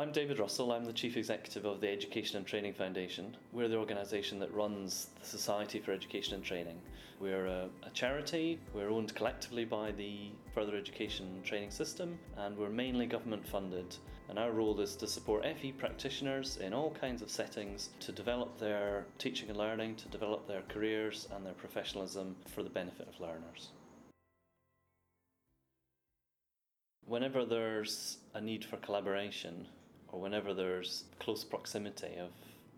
I'm David Russell. I'm the Chief Executive of the Education and Training Foundation. We're the organisation that runs the Society for Education and Training. We're a, a, charity, we're owned collectively by the Further Education and Training System, and we're mainly government funded. And our role is to support FE practitioners in all kinds of settings to develop their teaching and learning, to develop their careers and their professionalism for the benefit of learners. Whenever there's a need for collaboration, or whenever there's close proximity of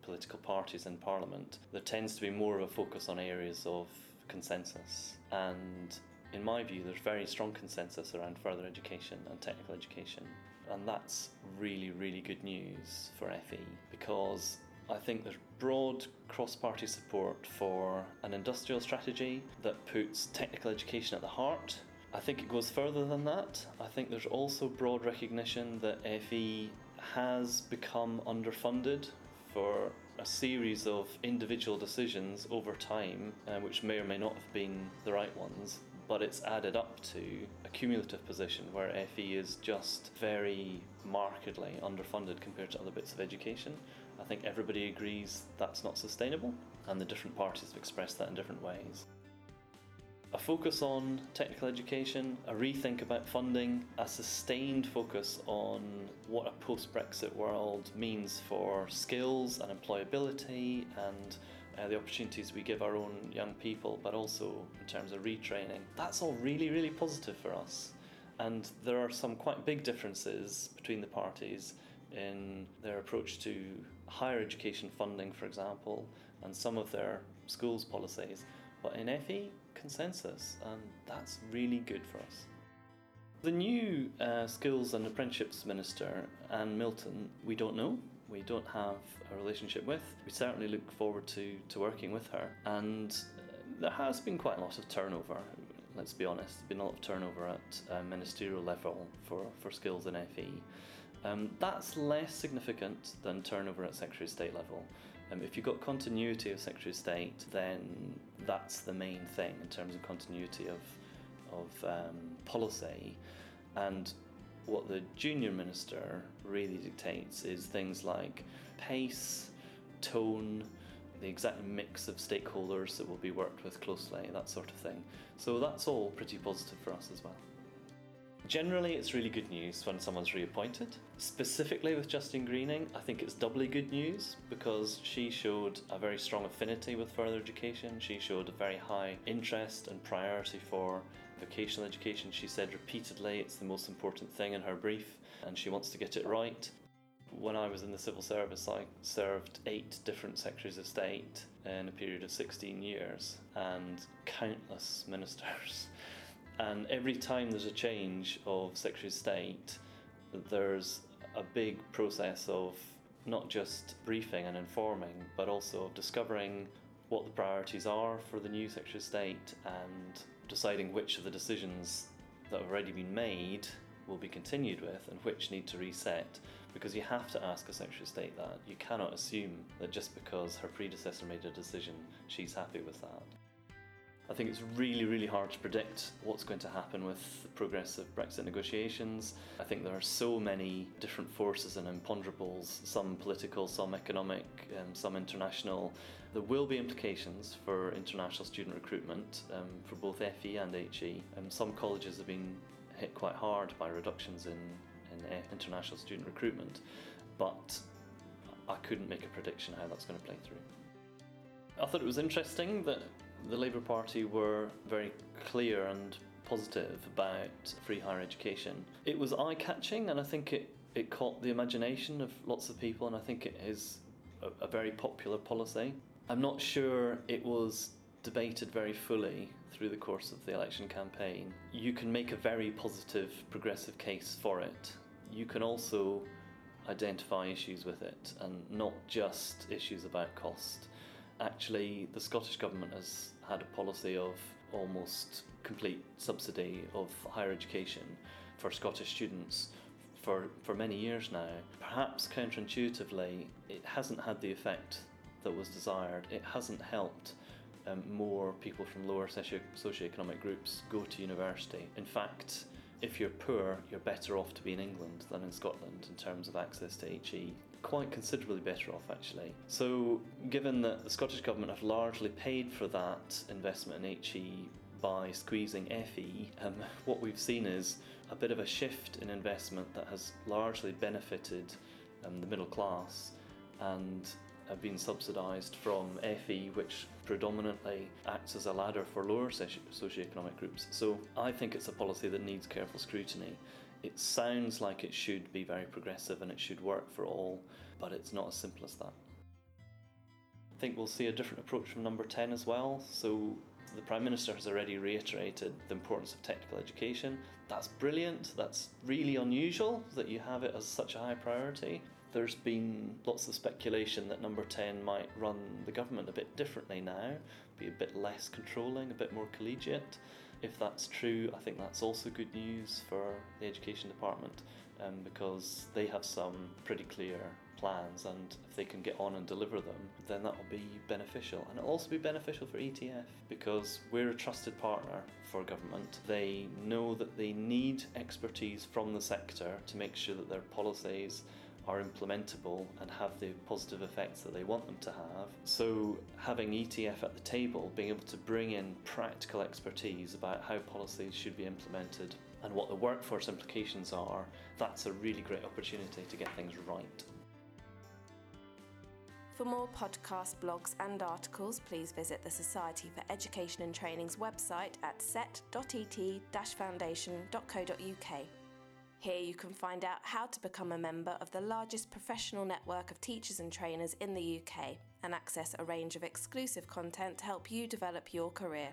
political parties in Parliament, there tends to be more of a focus on areas of consensus. And in my view, there's very strong consensus around further education and technical education. And that's really, really good news for FE because I think there's broad cross party support for an industrial strategy that puts technical education at the heart I think it goes further than that. I think there's also broad recognition that FE has become underfunded for a series of individual decisions over time, uh, which may or may not have been the right ones, but it's added up to a cumulative position where FE is just very markedly underfunded compared to other bits of education. I think everybody agrees that's not sustainable, and the different parties have expressed that in different ways. A focus on technical education, a rethink about funding, a sustained focus on what a post Brexit world means for skills and employability and uh, the opportunities we give our own young people, but also in terms of retraining. That's all really, really positive for us. And there are some quite big differences between the parties in their approach to higher education funding, for example, and some of their schools policies. But in FE, consensus, and that's really good for us. The new uh, Skills and Apprenticeships Minister, Anne Milton, we don't know. We don't have a relationship with. We certainly look forward to, to working with her. And uh, there has been quite a lot of turnover, let's be honest. There's been a lot of turnover at uh, ministerial level for, for skills in FE. Um, that's less significant than turnover at Secretary of State level. Um, if you've got continuity of Secretary of State, then that's the main thing in terms of continuity of, of um, policy. And what the junior minister really dictates is things like pace, tone, the exact mix of stakeholders that will be worked with closely, that sort of thing. So that's all pretty positive for us as well. Generally, it's really good news when someone's reappointed. Specifically with Justine Greening, I think it's doubly good news because she showed a very strong affinity with further education. She showed a very high interest and priority for vocational education. She said repeatedly it's the most important thing in her brief and she wants to get it right. When I was in the civil service, I served eight different secretaries of state in a period of 16 years and countless ministers. And every time there's a change of Secretary of State, there's a big process of not just briefing and informing, but also of discovering what the priorities are for the new Secretary of State and deciding which of the decisions that have already been made will be continued with and which need to reset because you have to ask a Secretary of State that. You cannot assume that just because her predecessor made a decision, she's happy with that. I think it's really, really hard to predict what's going to happen with the progress of Brexit negotiations. I think there are so many different forces and imponderables, some political, some economic, um, some international. There will be implications for international student recruitment um, for both FE and HE. Um, some colleges have been hit quite hard by reductions in, in uh, international student recruitment, but I couldn't make a prediction how that's going to play through. I thought it was interesting that the Labour Party were very clear and positive about free higher education. It was eye catching, and I think it, it caught the imagination of lots of people, and I think it is a, a very popular policy. I'm not sure it was debated very fully through the course of the election campaign. You can make a very positive, progressive case for it. You can also identify issues with it, and not just issues about cost actually the Scottish Government has had a policy of almost complete subsidy of higher education for Scottish students for, for many years now. Perhaps counterintuitively, it hasn't had the effect that was desired. It hasn't helped um, more people from lower socio- socioeconomic groups go to university. In fact, if you're poor, you're better off to be in England than in Scotland in terms of access to HE. Quite considerably better off, actually. So, given that the Scottish Government have largely paid for that investment in HE by squeezing FE, um, what we've seen is a bit of a shift in investment that has largely benefited um, the middle class and have been subsidised from FE, which predominantly acts as a ladder for lower socioeconomic groups. So I think it's a policy that needs careful scrutiny. It sounds like it should be very progressive and it should work for all, but it's not as simple as that. I think we'll see a different approach from number 10 as well. So the Prime Minister has already reiterated the importance of technical education. That's brilliant, that's really unusual that you have it as such a high priority there's been lots of speculation that number 10 might run the government a bit differently now, be a bit less controlling, a bit more collegiate. If that's true, I think that's also good news for the Education Department um, because they have some pretty clear plans, and if they can get on and deliver them, then that will be beneficial. And it'll also be beneficial for ETF because we're a trusted partner for government. They know that they need expertise from the sector to make sure that their policies are implementable and have the positive effects that they want them to have. So, having ETF at the table, being able to bring in practical expertise about how policies should be implemented and what the workforce implications are, that's a really great opportunity to get things right. For more podcasts, blogs, and articles, please visit the Society for Education and Training's website at set.et foundation.co.uk. Here you can find out how to become a member of the largest professional network of teachers and trainers in the UK and access a range of exclusive content to help you develop your career.